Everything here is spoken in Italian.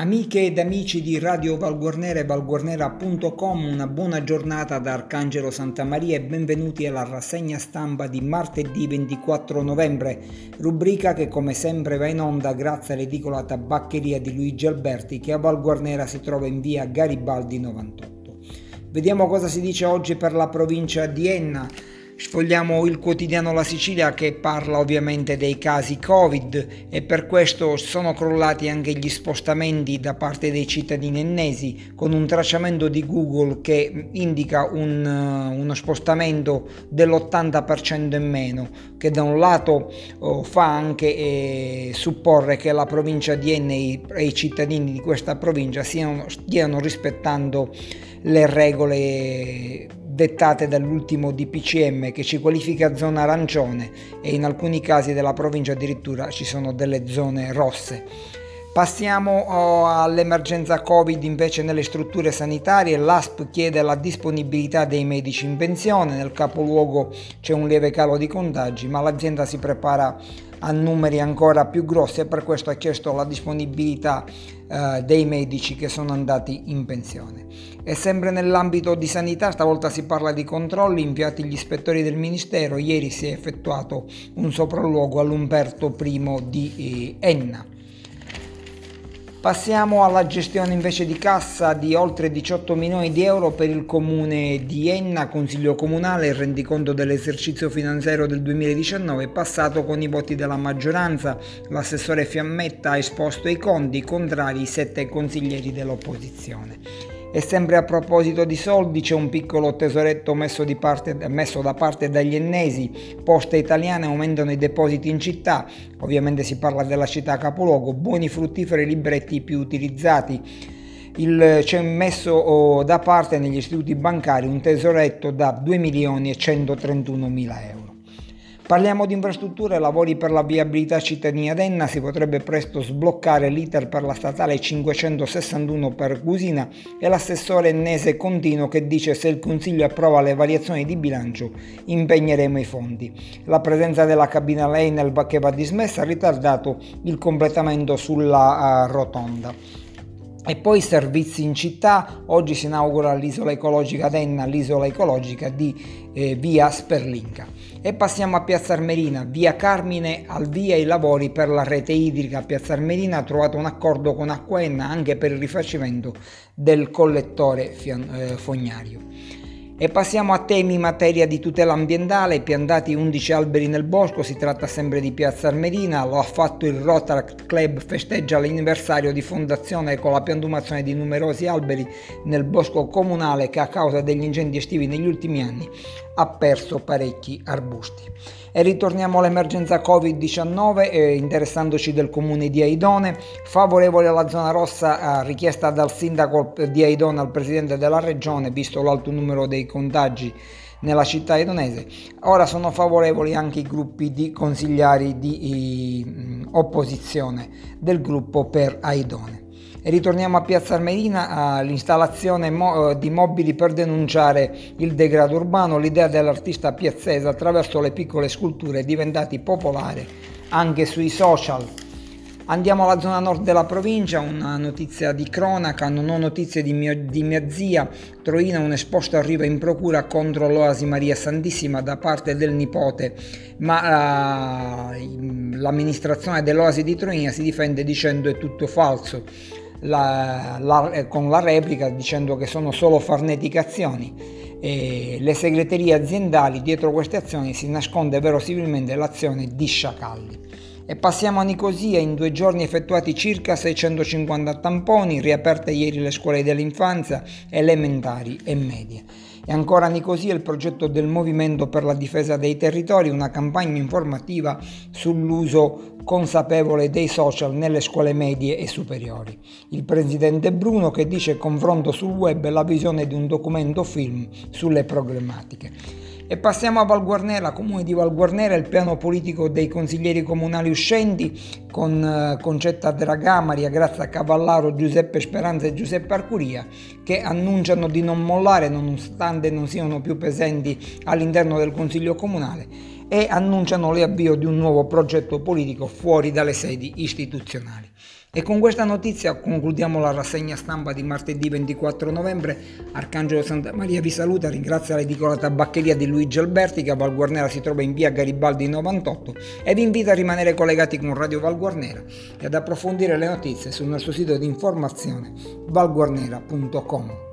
Amiche ed amici di Radio Valguarnera e valguarnera.com, una buona giornata da Arcangelo Santa Maria e benvenuti alla rassegna stampa di martedì 24 novembre, rubrica che come sempre va in onda grazie all'edicola tabaccheria di Luigi Alberti che a Valguarnera si trova in via Garibaldi 98. Vediamo cosa si dice oggi per la provincia di Enna. Sfogliamo il quotidiano La Sicilia che parla ovviamente dei casi Covid e per questo sono crollati anche gli spostamenti da parte dei cittadini ennesi con un tracciamento di Google che indica un, uno spostamento dell'80% in meno che da un lato oh, fa anche eh, supporre che la provincia di Enna e i cittadini di questa provincia stiano, stiano rispettando le regole dettate dall'ultimo DPCM che ci qualifica zona arancione e in alcuni casi della provincia addirittura ci sono delle zone rosse. Passiamo oh, all'emergenza Covid invece nelle strutture sanitarie. L'ASP chiede la disponibilità dei medici in pensione. Nel capoluogo c'è un lieve calo di contagi, ma l'azienda si prepara a numeri ancora più grossi e per questo ha chiesto la disponibilità eh, dei medici che sono andati in pensione. E sempre nell'ambito di sanità, stavolta si parla di controlli inviati gli ispettori del Ministero. Ieri si è effettuato un sopralluogo all'Umberto I di eh, Enna. Passiamo alla gestione invece di cassa di oltre 18 milioni di euro per il comune di Enna, Consiglio Comunale, il rendiconto dell'esercizio finanziario del 2019 passato con i voti della maggioranza. L'assessore Fiammetta ha esposto i conti, contrari i sette consiglieri dell'opposizione. E sempre a proposito di soldi c'è un piccolo tesoretto messo, parte, messo, da parte dagli ennesi, poste italiane aumentano i depositi in città, ovviamente si parla della città capoluogo, buoni fruttiferi libretti più utilizzati. Il, c'è messo oh, da parte negli istituti bancari un tesoretto da 2 milioni e 131 mila euro. Parliamo di infrastrutture lavori per la viabilità cittadina d'Enna, si potrebbe presto sbloccare l'iter per la statale 561 per Cusina e l'assessore ennese Contino che dice se il Consiglio approva le variazioni di bilancio impegneremo i fondi. La presenza della cabina Leinel che va dismessa ha ritardato il completamento sulla uh, rotonda. E poi servizi in città, oggi si inaugura l'isola ecologica d'Enna, l'isola ecologica di eh, via Sperlinca. E passiamo a Piazza Armerina, via Carmine al via i lavori per la rete idrica. Piazza Armerina ha trovato un accordo con Acquenna anche per il rifacimento del collettore eh, fognario. E passiamo a temi in materia di tutela ambientale, piantati 11 alberi nel bosco, si tratta sempre di Piazza Armerina, lo ha fatto il Rotary Club, festeggia l'anniversario di fondazione con la piantumazione di numerosi alberi nel bosco comunale che a causa degli incendi estivi negli ultimi anni ha perso parecchi arbusti. E ritorniamo all'emergenza Covid-19, eh, interessandoci del comune di Aidone, favorevole alla zona rossa eh, richiesta dal sindaco di Aidone al presidente della regione, visto l'alto numero dei contagi nella città aidonese. Ora sono favorevoli anche i gruppi di consigliari di i, opposizione del gruppo per Aidone. Ritorniamo a Piazza Armerina all'installazione mo- eh, di mobili per denunciare il degrado urbano, l'idea dell'artista piazzese attraverso le piccole sculture diventati popolari anche sui social. Andiamo alla zona nord della provincia, una notizia di cronaca, non ho notizie di, mio, di mia zia. Troina un esposto arriva in procura contro l'Oasi Maria Santissima da parte del nipote, ma uh, l'amministrazione dell'Oasi di Troina si difende dicendo è tutto falso la, la, eh, con la replica dicendo che sono solo farneticazioni. E le segreterie aziendali dietro queste azioni si nasconde verosimilmente l'azione di sciacalli. E passiamo a Nicosia, in due giorni effettuati circa 650 tamponi, riaperte ieri le scuole dell'infanzia, elementari e medie. E ancora Nicosia il progetto del Movimento per la difesa dei territori, una campagna informativa sull'uso consapevole dei social nelle scuole medie e superiori. Il presidente Bruno che dice confronto sul web la visione di un documento film sulle problematiche. E passiamo a Valguarnera, comune di Valguarnera, il piano politico dei consiglieri comunali uscenti con eh, Concetta Dragà, Maria Grazia Cavallaro, Giuseppe Speranza e Giuseppe Arcuria che annunciano di non mollare nonostante non siano più presenti all'interno del consiglio comunale e annunciano l'avvio di un nuovo progetto politico fuori dalle sedi istituzionali. E con questa notizia concludiamo la rassegna stampa di martedì 24 novembre. Arcangelo Santa Maria vi saluta, ringrazia l'edicola tabaccheria di Luigi Alberti che a Val Guarnera si trova in via Garibaldi 98 e vi invita a rimanere collegati con Radio Val Guarnera e ad approfondire le notizie sul nostro sito di informazione valguarnera.com.